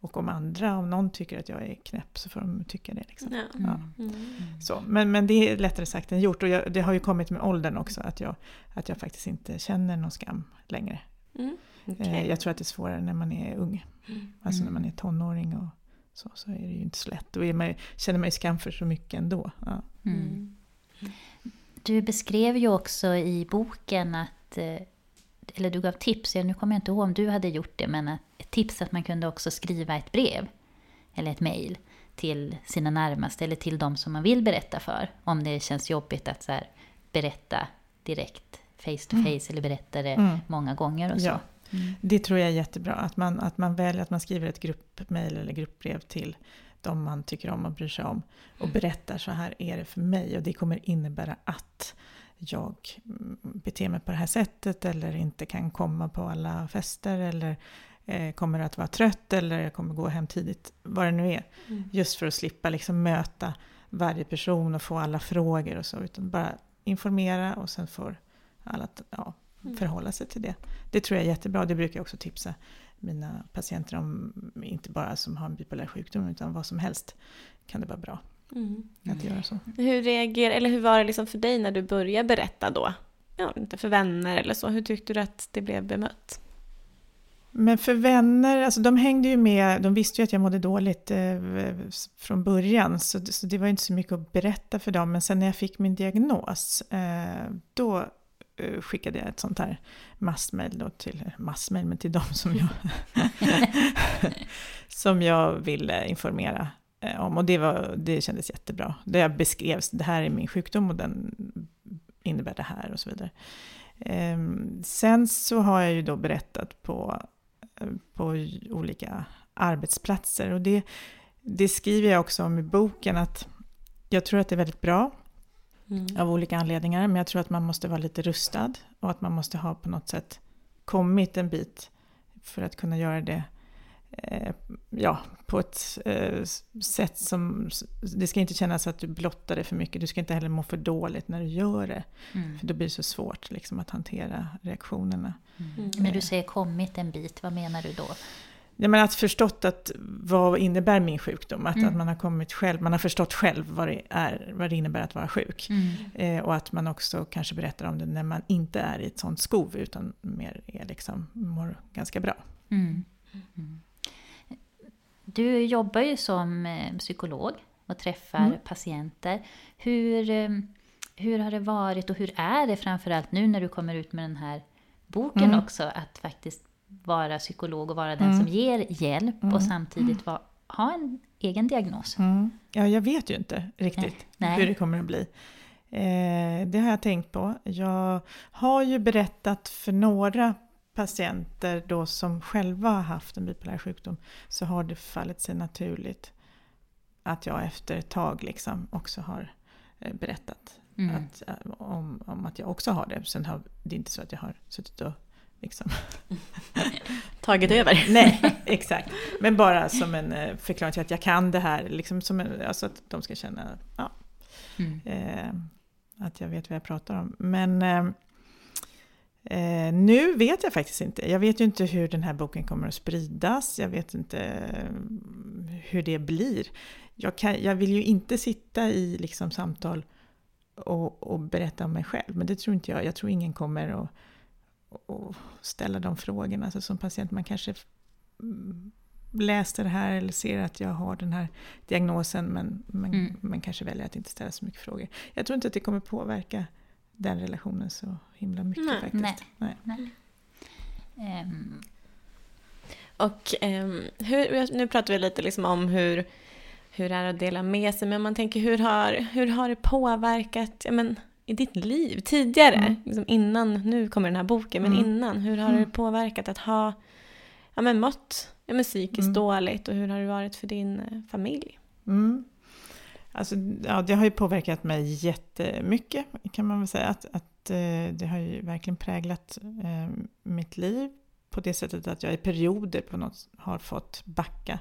Och om andra, om någon tycker att jag är knäpp så får de tycka det. Liksom. Ja. Ja. Mm. Så, men, men det är lättare sagt än gjort och jag, det har ju kommit med åldern också att jag, att jag faktiskt inte känner någon skam längre. Mm. Okay. Eh, jag tror att det är svårare när man är ung. Mm. Alltså när man är tonåring och så, så är det ju inte så lätt. Då är man, känner man ju skam för så mycket ändå. Ja. Du beskrev ju också i boken att, eh, eller du gav tips, nu kommer jag inte ihåg om du hade gjort det, men ett tips att man kunde också skriva ett brev eller ett mejl till sina närmaste eller till de som man vill berätta för. Om det känns jobbigt att så berätta direkt face to mm. face mm. eller berätta det mm. många gånger och så. Ja. Mm. Det tror jag är jättebra, att man, att man väljer att man skriver ett gruppmejl eller gruppbrev till de man tycker om och bryr sig om. Och mm. berättar så här är det för mig och det kommer innebära att jag mm, beter mig på det här sättet eller inte kan komma på alla fester eller, eh, kommer att vara trött eller jag kommer gå hem tidigt, vad det nu är. Mm. Just för att slippa liksom möta varje person och få alla frågor och så, utan bara informera och sen får alla ja, Mm. förhålla sig till det. Det tror jag är jättebra, det brukar jag också tipsa mina patienter om, inte bara som har en bipolär sjukdom, utan vad som helst kan det vara bra Mm. att göra så. Hur reagerar, eller hur var det liksom för dig när du började berätta då? Ja, inte för vänner eller så. Hur tyckte du att det blev bemött? Men för vänner, alltså de hängde ju med, de visste ju att jag mådde dåligt eh, från början, så, så det var inte så mycket att berätta för dem. Men sen när jag fick min diagnos, eh, då skickade jag ett sånt här massmail då till, massmail, men till dem som jag, som jag ville informera eh, om. Och det, var, det kändes jättebra. Det jag beskrevs, det här är min sjukdom och den innebär det här och så vidare. Ehm, sen så har jag ju då berättat på, på olika arbetsplatser och det, det skriver jag också om i boken att jag tror att det är väldigt bra Mm. av olika anledningar men jag tror att man måste vara lite rustad och att man måste ha på något sätt kommit en bit för att kunna göra det eh, ja, på ett eh, sätt som... Det ska inte kännas att du blottar det för mycket. Du ska inte heller må för dåligt när du gör det. Mm. För då blir det så svårt liksom, att hantera reaktionerna. Mm. När du säger kommit en bit, vad menar du då? Ja, men att förstått att vad innebär min sjukdom? Att, Mm. att man har kommit själv, man har förstått själv vad det, är, vad det innebär att vara sjuk. Mm. Eh, och att man också kanske berättar om det när man inte är i ett sånt skov utan mer är liksom, mår ganska bra. Mm. Du jobbar ju som eh, psykolog och träffar Mm. patienter. Hur, eh, hur har det varit och hur är det framförallt nu när du kommer ut med den här boken Mm. också att faktiskt vara psykolog och vara den Mm. som ger hjälp Mm. och samtidigt va, ha en egen diagnos? Ja, jag vet ju inte riktigt Nej. Nej. hur det kommer att bli. Eh, det har jag tänkt på. Jag har ju berättat för några patienter då som själva har haft en bipolär sjukdom så har det fallit sig naturligt att jag efter ett tag liksom också har eh, berättat Mm. att, eh, om, om att jag också har det. Sen har det är inte så att jag har suttit och liksom Tagit över? Nej, exakt. Men bara som en eh, förklaring till att jag kan det här, liksom som en, alltså att de ska känna ja, Mm. eh, att jag vet vad jag pratar om. Men eh, eh, nu vet jag faktiskt inte. Jag vet ju inte hur den här boken kommer att spridas. Jag vet inte eh, hur det blir. Jag, kan, jag vill ju inte sitta i liksom, samtal och, och berätta om mig själv. Men det tror inte jag. Jag tror ingen kommer att och ställa de frågorna. Alltså som patient, man kanske mm, läser det här eller ser att jag har den här diagnosen men, men, Mm. men kanske väljer att inte ställa så mycket frågor. Jag tror inte att det kommer påverka den relationen så himla mycket Nej. faktiskt. Nej. Nej. Ehm, Och ehm, hur, nu pratar vi lite liksom om hur, hur det är att dela med sig, men om man tänker hur har, hur har det påverkat ja, men, i ditt liv tidigare? Mm. Liksom innan, nu kommer den här boken, men Mm. innan, hur har Mm. det påverkat att ha ja, men, mått ja, men, psykiskt Mm. dåligt och hur har det varit för din eh, familj? Mm. Alltså, ja, det har ju påverkat mig jättemycket kan man väl säga. Att, att, eh, det har ju verkligen präglat eh, mitt liv på det sättet att jag i perioder på något har fått backa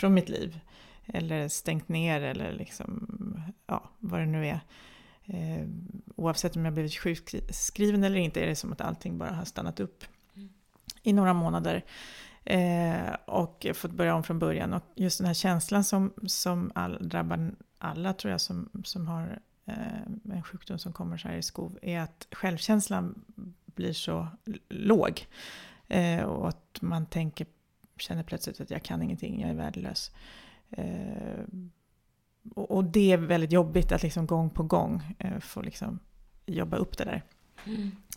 från mitt liv. Eller stängt ner eller liksom, ja, vad det nu är. Eh, oavsett om jag blivit sjukskriven eller inte är det som att allting bara har stannat upp i några månader. Eh, och fått börja om från början. Och just den här känslan som, som all, drabbar alla tror jag som, som har eh, en sjukdom som kommer så här i skov är att självkänslan blir så låg. Eh, och att man tänker, känner plötsligt att jag kan ingenting, jag är värdelös. Eh, och, och det är väldigt jobbigt att liksom gång på gång eh, få liksom jobba upp det där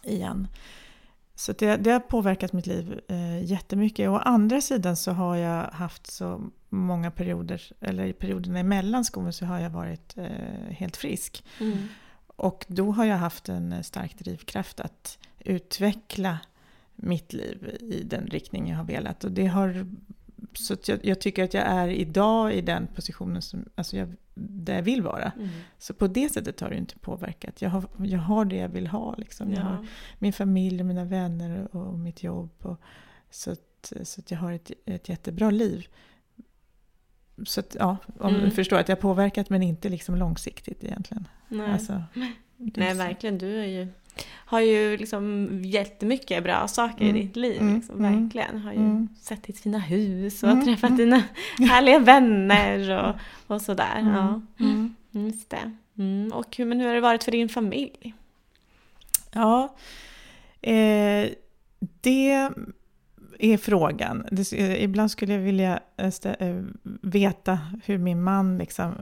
igen. Så det, det har påverkat mitt liv eh, jättemycket. Å andra sidan så har jag haft så många perioder, eller i perioderna emellan skolan så har jag varit eh, helt frisk. Mm. Och då har jag haft en stark drivkraft att utveckla mitt liv i den riktning jag har velat. Och det har, så jag, jag tycker att jag är idag i den positionen som, alltså jag, där jag vill vara. Mm. Så på det sättet har det inte påverkat. Jag har, jag har det jag vill ha. Liksom. Jag har Ja. min familj och mina vänner och mitt jobb. Och, så att, så att jag har ett, ett jättebra liv. Så att, ja, om Mm. du förstår att jag har påverkat men inte liksom långsiktigt egentligen. Nej, Alltså, Nej verkligen. Du är ju, har ju liksom jättemycket bra saker Mm. i ditt liv. Mm. Liksom, Mm. verkligen. Har ju Mm. sett ditt fina hus och Mm. träffat dina härliga vänner och, och sådär. Mm. Ja, Mm. just det. Mm. Och hur, men hur har det varit för din familj? Ja, eh, det är frågan. Eh, ibland skulle jag vilja eh, eh, veta hur min man liksom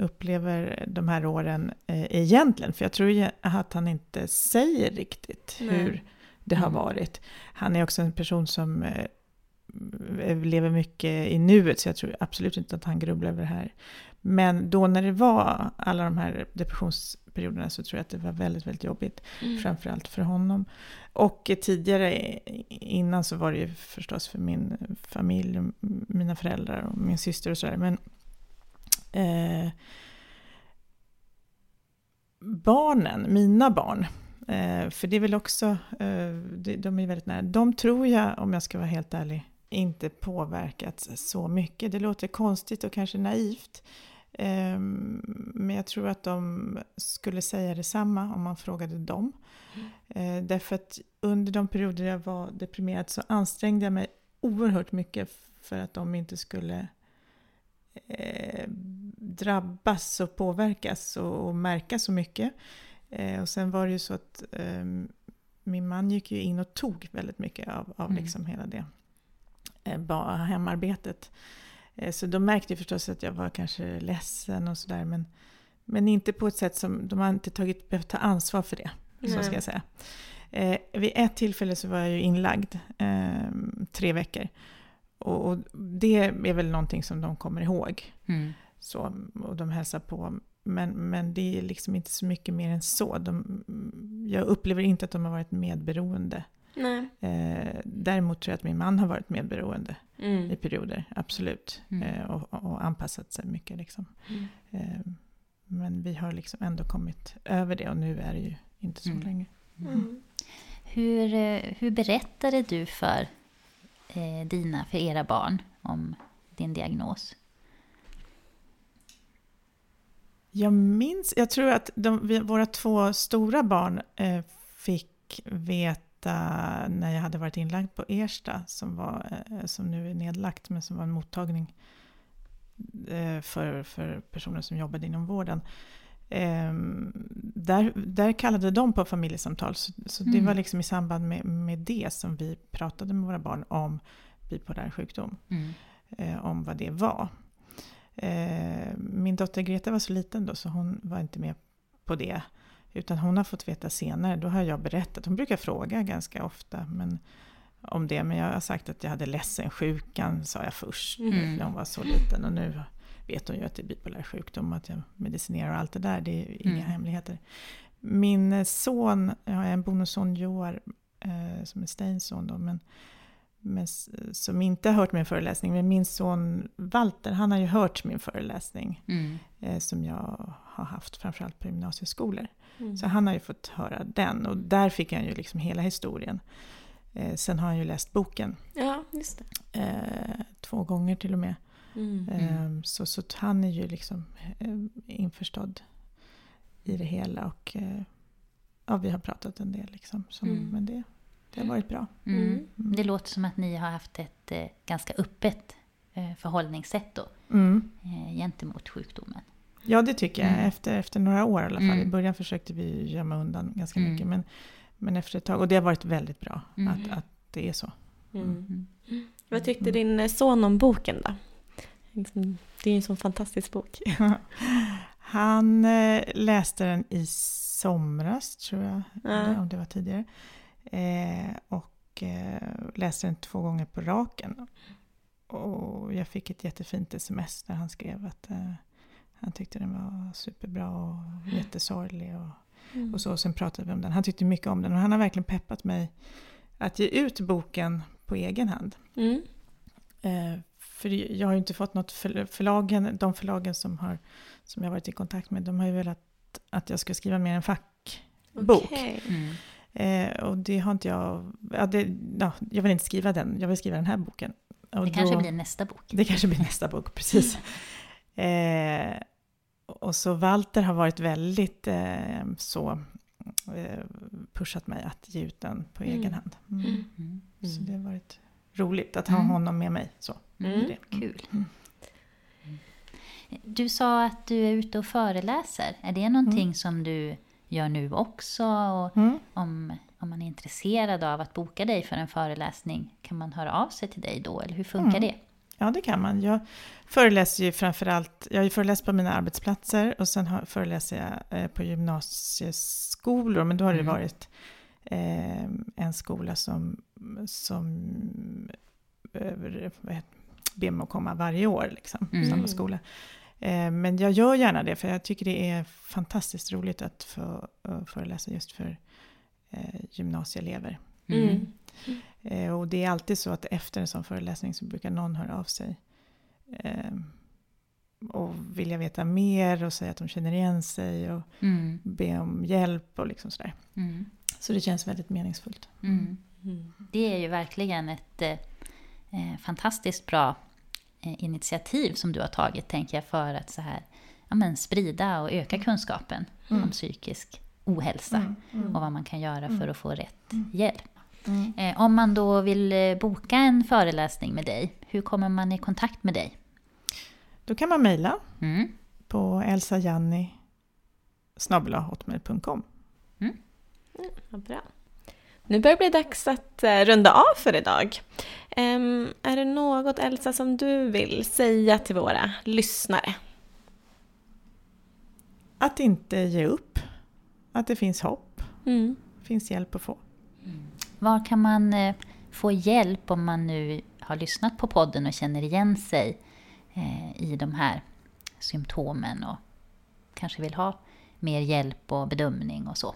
upplever de här åren eh, egentligen. För jag tror att han inte säger riktigt Nej. hur det har Mm. varit. Han är också en person som eh, lever mycket i nuet, så jag tror absolut inte att han grubblar över det här. Men då när det var alla de här depressionsperioderna så tror jag att det var väldigt, väldigt jobbigt. Framförallt för honom. Och tidigare innan så var det ju förstås för min familj, mina föräldrar och min syster och sådär. Men eh, barnen, mina barn, eh, för det är väl också, eh, de, de är väldigt nära, de tror jag, om jag ska vara helt ärlig, inte påverkats så mycket. Det låter konstigt och kanske naivt. Eh, men jag tror att de skulle säga detsamma om man frågade dem. Eh, Därför att under de perioder jag var deprimerad så ansträngde jag mig oerhört mycket för att de inte skulle eh, drabbas och påverkas och, och märka så mycket. Eh, och sen var det ju så att eh, min man gick ju in och tog väldigt mycket av, av Mm. liksom hela det eh, hemarbetet. Eh, så de märkte ju förstås att jag var kanske ledsen och sådär. Men, men inte på ett sätt som, de har inte tagit, behövt ta ansvar för det. Så ska jag säga. Eh, vid ett tillfälle så var jag ju inlagd tre veckor. Och, och det är väl någonting som de kommer ihåg. Mm. Så, och de hälsar på. Men, men det är liksom inte så mycket mer än så. De, jag upplever inte att de har varit medberoende. Nej. Eh, däremot tror jag att min man har varit medberoende i Mm. perioder, absolut. Mm. Eh, och, och anpassat sig mycket. Liksom. Mm. Eh, men vi har liksom ändå kommit över det och nu är det ju inte så Mm. länge. Mm. Hur, eh, hur berättade du för eh, dina, för era barn om din diagnos? Jag minns, jag tror att de, vi, våra två stora barn eh, fick veta när jag hade varit inlagd på Ersta, som, var, eh, som nu är nedlagt, men som var en mottagning eh, för, för personer som jobbade inom vården. Eh, där, där kallade de på familjesamtal, så, så det Mm. var liksom i samband med, med det som vi pratade med våra barn om bipolär sjukdom Mm. eh, om vad det var. Eh, min dotter Greta var så liten då så hon var inte med på det. Utan hon har fått veta senare, då har jag berättat. Hon brukar fråga ganska ofta men, om det. Men jag har sagt att jag hade ledsensjukan, sa jag först. Mm. När hon var så liten. Och nu vet hon ju att det är bipolär sjukdom, att jag medicinerar och allt det där. Det är inga Mm. hemligheter. Min son, jag har en bonusson Joar, eh, som är Steins son då. Men, men, som inte har hört min föreläsning. Men min son Walter, han har ju hört min föreläsning. Mm. Eh, som jag har haft framförallt på gymnasieskolor. Mm. Så han har ju fått höra den. Och där fick han ju liksom hela historien. Eh, sen har han ju läst boken. Ja, just det. Eh, två gånger till och med. Mm. Eh, så, så att han är ju liksom eh, införstådd i det hela. Och eh, ja, vi har pratat en del liksom. Så, Mm. Men det, det har varit bra. Mm. Mm. Det låter som att ni har haft ett eh, ganska öppet eh, förhållningssätt då, Mm. eh, gentemot sjukdomen. Ja, det tycker jag. Mm. Efter, efter några år i alla fall. Mm. I början försökte vi gömma undan ganska Mm. mycket. Men, men efter ett tag, och det har varit väldigt bra Mm. att, att det är så. Mm. Mm. Vad tyckte din son om boken då? Liksom, Det är en sån fantastisk bok. Han eh, läste den i somras, tror jag, Ja. eller om det var tidigare. Eh, och eh, läste den två gånger på raken. Och jag fick ett jättefint sms där han skrev att han tyckte den var superbra och jättesorglig. Och, Mm. och så. Och sen pratade vi om den. Han tyckte mycket om den och han har verkligen peppat mig att ge ut boken på egen hand. Mm. Eh, för jag har ju inte fått något för, förlagen, de förlagen som, har, som jag varit i kontakt med, de har ju velat att jag ska skriva mer en fackbok. Okej. Mm. Eh, och det har inte jag... Ja, det, ja, jag vill inte skriva den, jag vill skriva den här boken. Och Det kanske blir nästa bok. Det kanske blir nästa bok, precis. Eh, och så Walter har varit väldigt eh, så eh, pushat mig att ge ut den på Mm. egen hand. Mm. Mm. Så det har varit roligt att ha Mm. honom med mig. Så. Mm. Det. Kul. Du sa att du är ute och föreläser. Är det någonting som du gör nu också? Och Mm. om, om man är intresserad av att boka dig för en föreläsning, kan man höra av sig till dig då? Eller hur funkar Mm. det? Ja, det kan man. Jag föreläser ju framförallt, jag har ju föreläst på mina arbetsplatser och sen har, föreläser jag eh, på gymnasieskolor, men då har det Mm. varit eh, en skola som, som eh, ber mig att komma varje år, liksom, Mm. samma skola. Eh, men jag gör gärna det, för jag tycker det är fantastiskt roligt att få eh, föreläsa just för eh, gymnasieelever. Mm. Eh, och det är alltid så att efter en sån föreläsning så brukar någon höra av sig. Eh, och vilja veta mer och säga att de känner igen sig och Mm. be om hjälp och liksom sådär. Mm. Så det känns väldigt meningsfullt. Mm. Mm. Det är ju verkligen ett eh, eh, fantastiskt bra initiativ som du har tagit, tänker jag, för att så här, ja, men sprida och öka kunskapen om psykisk ohälsa och vad man kan göra för att få rätt hjälp. Eh, om man då vill eh, boka en föreläsning med dig, hur kommer man i kontakt med dig? Då kan man mejla Mm. på elsajanni hotmail.com. Vad bra. Nu börjar det bli dags att eh, runda av för idag. Är det något, Elsa, som du vill säga till våra lyssnare? Att inte ge upp. Att det finns hopp. Mm. finns hjälp att få. Var kan man eh, få hjälp om man nu har lyssnat på podden och känner igen sig eh, i de här symptomen och kanske vill ha mer hjälp och bedömning och så?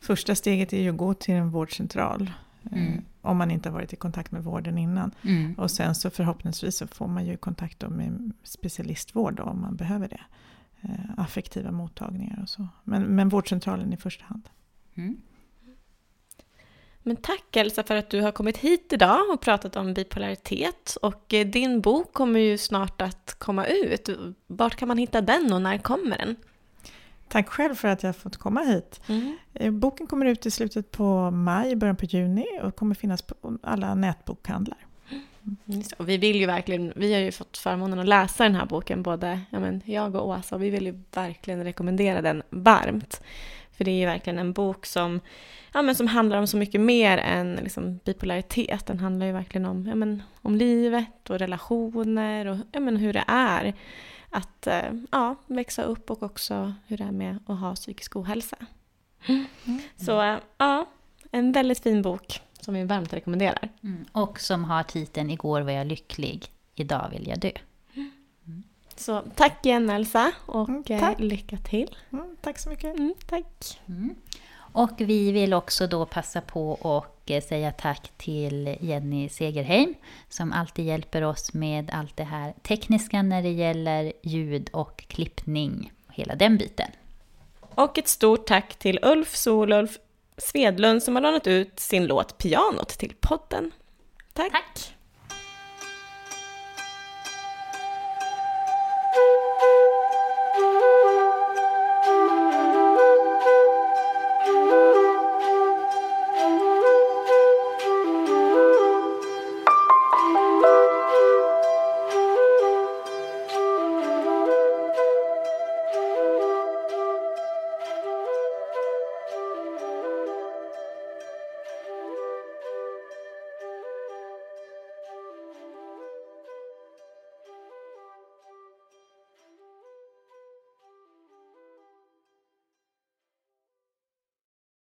Första steget är ju att gå till en vårdcentral. eh, Mm. Om man inte har varit i kontakt med vården innan. Mm. Och sen så förhoppningsvis så får man ju kontakt då med specialistvård då, om man behöver det. Eh, affektiva mottagningar och så. Men, men vårdcentralen i första hand. Mm. Men tack Elsa för att du har kommit hit idag och pratat om bipolaritet. Och eh, din bok kommer ju snart att komma ut. Vart kan man hitta den och när kommer den? Tack själv för att jag har fått komma hit. Eh, Boken kommer ut i slutet på maj, början på juni och kommer finnas på alla nätbokhandlar. Det. Och vi vill ju verkligen, vi har ju fått förmånen att läsa den här boken, både ja, men, jag och Åsa, och vi vill ju verkligen rekommendera den varmt. För det är ju verkligen en bok som, ja, men, som handlar om så mycket mer än liksom, bipolaritet. Den handlar ju verkligen om, ja, men, om livet och relationer och ja, men, hur det är att eh, ja, växa upp och också hur det är med att ha psykisk ohälsa. Så eh, ja, en väldigt fin bok som vi varmt rekommenderar. Mm. Och som har titeln Igår var jag lycklig, idag vill jag dö. Så tack igen Elsa och Mm, eh, tack. lycka till. Mm, tack så mycket. Mm, tack. Och vi vill också då passa på och eh, säga tack till Jenny Segerheim som alltid hjälper oss med allt det här tekniska när det gäller ljud och klippning och hela den biten. Och ett stort tack till Ulf Solulf Svedlund som har lånat ut sin låt Pianot till podden. Tack. Tack!